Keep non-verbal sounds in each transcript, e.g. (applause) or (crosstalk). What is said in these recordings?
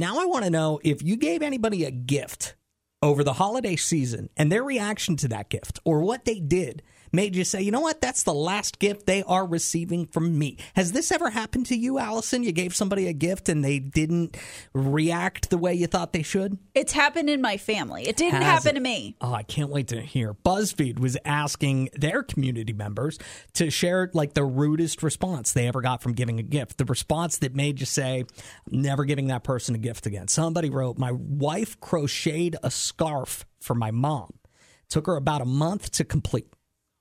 Now I want to know if you gave anybody a gift over the holiday season and their reaction to that gift or what they did made you say, you know what, that's the last gift they are receiving from me. Has this ever happened to you, Allison? You gave somebody a gift and they didn't react the way you thought they should? It's happened in my family. It didn't Has happen it? to me. Oh, I can't wait to hear. BuzzFeed was asking their community members to share like the rudest response they ever got from giving a gift. The response that made you say, I'm never giving that person a gift again. Somebody wrote, My wife crocheted a scarf for my mom. Took her about a month to complete.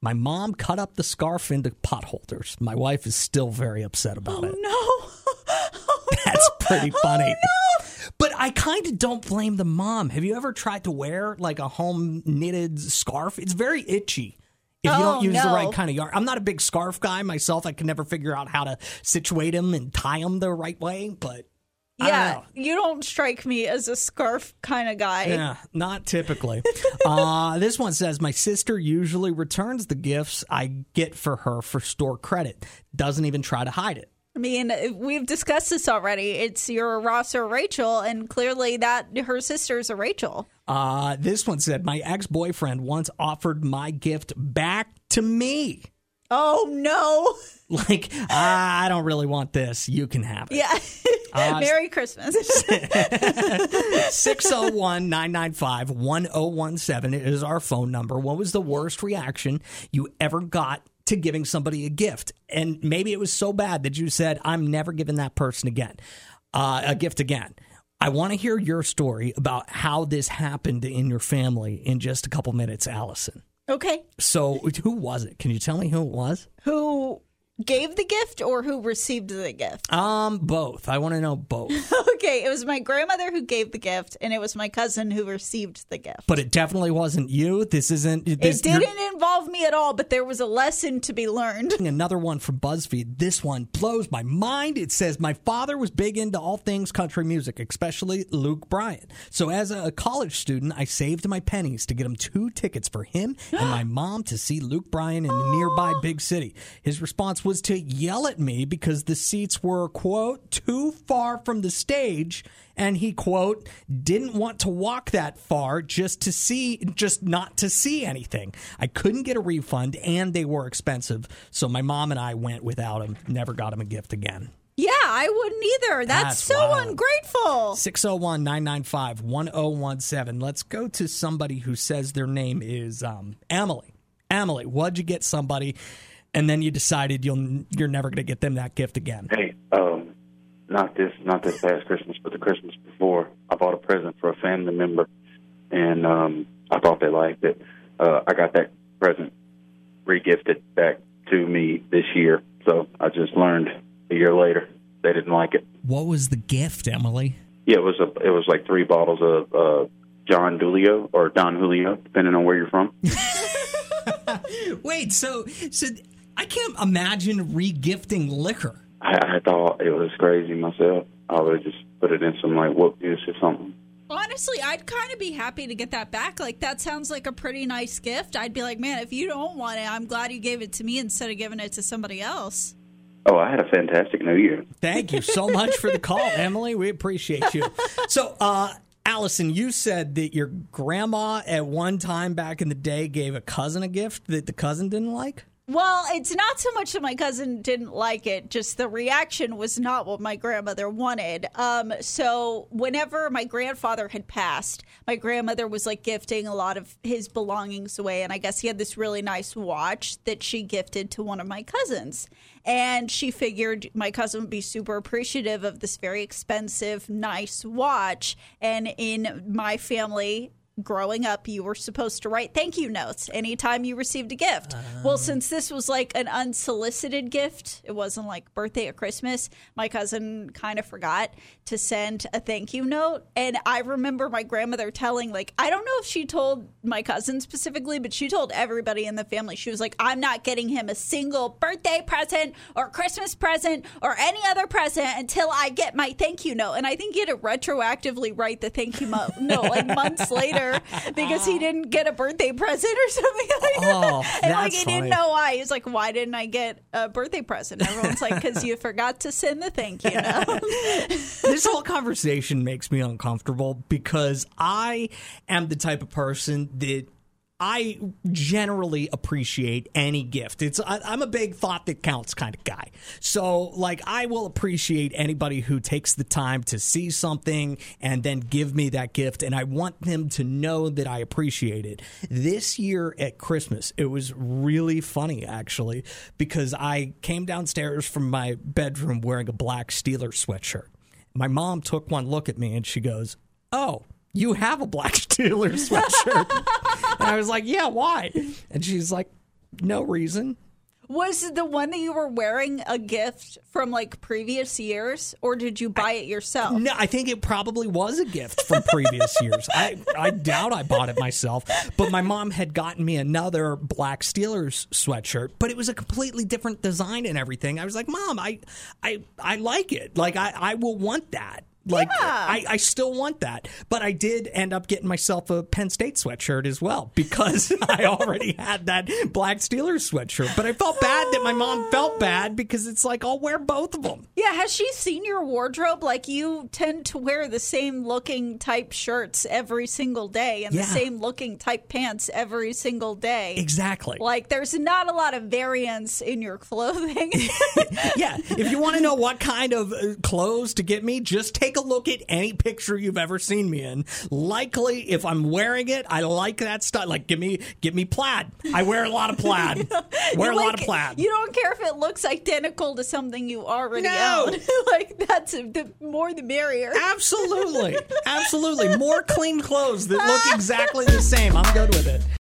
My mom cut up the scarf into pot holders. My wife is still very upset about oh, it. No. (laughs) (laughs) That's pretty oh, funny. But I kind of don't blame the mom. Have you ever tried to wear like a home knitted scarf? It's very itchy. If you Oh, don't use the right kind of yarn, I'm not a big scarf guy myself. I can never figure out how to situate them and tie them the right way. But I don't Yeah, you don't strike me as a scarf kind of guy. Yeah, not typically. (laughs) uh, this one says my sister usually returns the gifts I get for her for store credit. Doesn't even try to hide it. I mean, we've discussed this already. It's your Ross or Rachel, and clearly that her sister's a Rachel. Uh, this one said my ex boyfriend once offered my gift back to me. Oh no! Like, (laughs) "Ah, I don't really want this. You can have it. Yeah. (laughs) Merry Christmas. (laughs) (laughs) 601 995 1017 is our phone number. What was the worst reaction you ever got to giving somebody a gift? And maybe it was so bad that you said, I'm never giving that person again, uh, a gift again. I want to hear your story about how this happened in your family in just a couple minutes, Allison. okay. So, who was it? Can you tell me who it was? Who gave the gift or who received the gift? Um, both. I want to know both. (laughs) Okay, it was my grandmother who gave the gift, and it was my cousin who received the gift. But it definitely wasn't you. This isn't. This, it didn't involve me at all, but there was a lesson to be learned. (laughs) Another one from BuzzFeed. This one blows my mind. It says, My father was big into all things country music, especially Luke Bryan. So, as a college student, I saved my pennies to get him two tickets for him and (gasps) my mom to see Luke Bryan in the nearby big city. His response was to yell at me because the seats were, quote, too far from the stage. And he, quote, didn't want to walk that far just to see, just not to see anything. I couldn't get a refund and they were expensive. So my mom and I went without him, never got him a gift again. Yeah, I wouldn't either. That's, That's so wild. ungrateful. 601 995 1017. Let's go to somebody who says their name is um, Emily. Emily, what'd you get somebody? And then you decided you'll you're never going to get them that gift again. Hey, um, not this, not this past Christmas, but the Christmas before, I bought a present for a family member, and um, I thought they liked it. Uh, I got that present regifted back to me this year, so I just learned a year later they didn't like it. What was the gift, Emily? Yeah, it was a, it was like three bottles of uh, John Julio or Don Julio, depending on where you're from. (laughs) Wait, so so I can't imagine regifting liquor. I, I thought it was crazy myself. I would just put it in some like whoop juice or something. Honestly, I'd kind of be happy to get that back. Like, that sounds like a pretty nice gift. I'd be like, man, if you don't want it, I'm glad you gave it to me instead of giving it to somebody else. Oh, I had a fantastic New Year. Thank you so much for the call, (laughs) Emily. We appreciate you. So, uh, Allison, you said that your grandma at one time back in the day gave a cousin a gift that the cousin didn't like. Well, it's not so much that my cousin didn't like it, just the reaction was not what my grandmother wanted. Um, so, whenever my grandfather had passed, my grandmother was like gifting a lot of his belongings away. And I guess he had this really nice watch that she gifted to one of my cousins. And she figured my cousin would be super appreciative of this very expensive, nice watch. And in my family, growing up, you were supposed to write thank you notes anytime you received a gift. Ah. well, since this was like an unsolicited gift, it wasn't like birthday or Christmas, my cousin kind of forgot to send a thank you note. And I remember my grandmother telling, like, I don't know if she told my cousin specifically, but she told everybody in the family, she was like, I'm not getting him a single birthday present or Christmas present or any other present until I get my thank you note. And I think you had to retroactively write the thank you mo- (laughs) note like months later. Brother because he oh. didn't get a birthday present or something like that. Oh, and like he funny. didn't know why. He's like, "Why didn't I get a birthday present?" Everyone's like, "Because you forgot to send the thank you note." (laughs) this whole conversation makes me uncomfortable because I am the type of person that I generally appreciate any gift. It's I, I'm a big thought that counts kind of guy. So like I will appreciate anybody who takes the time to see something and then give me that gift and I want them to know that I appreciate it. This year at Christmas, it was really funny actually because I came downstairs from my bedroom wearing a black Steelers sweatshirt. My mom took one look at me and she goes, "Oh, you have a black (laughs) Steelers sweatshirt." (laughs) I was like, "Yeah, why?" And she's like, "No reason." Was the one that you were wearing a gift from like previous years, or did you buy it yourself? No, I think it probably was a gift from previous (laughs) years. I, I doubt I bought it myself, but my mom had gotten me another black Steelers sweatshirt, but it was a completely different design and everything. I was like, Mom, I I I like it. Like I, I will want that. Like Yeah. I, I still want that. But I did end up getting myself a Penn State sweatshirt as well because (laughs) I already had that black Steelers sweatshirt. But I felt bad that my mom felt bad because it's like I'll wear both of them. Yeah, has she seen your wardrobe? Like you tend to wear the same looking type shirts every single day and Yeah. the same looking type pants every single day. Exactly. Like there's not a lot of variance in your clothing. (laughs) yeah, if you want to know what kind of uh, clothes to get me, just take a look at any picture you've ever seen me in. Likely, if I'm wearing it, I like that stuff. Like, give me, give me plaid. I wear a lot of plaid. (laughs) wear a lot of plaid. You don't care if it looks identical to something you already No. own. (laughs) like that's the more the merrier. Absolutely, absolutely. More clean clothes that look (laughs) exactly the same. I'm good with it.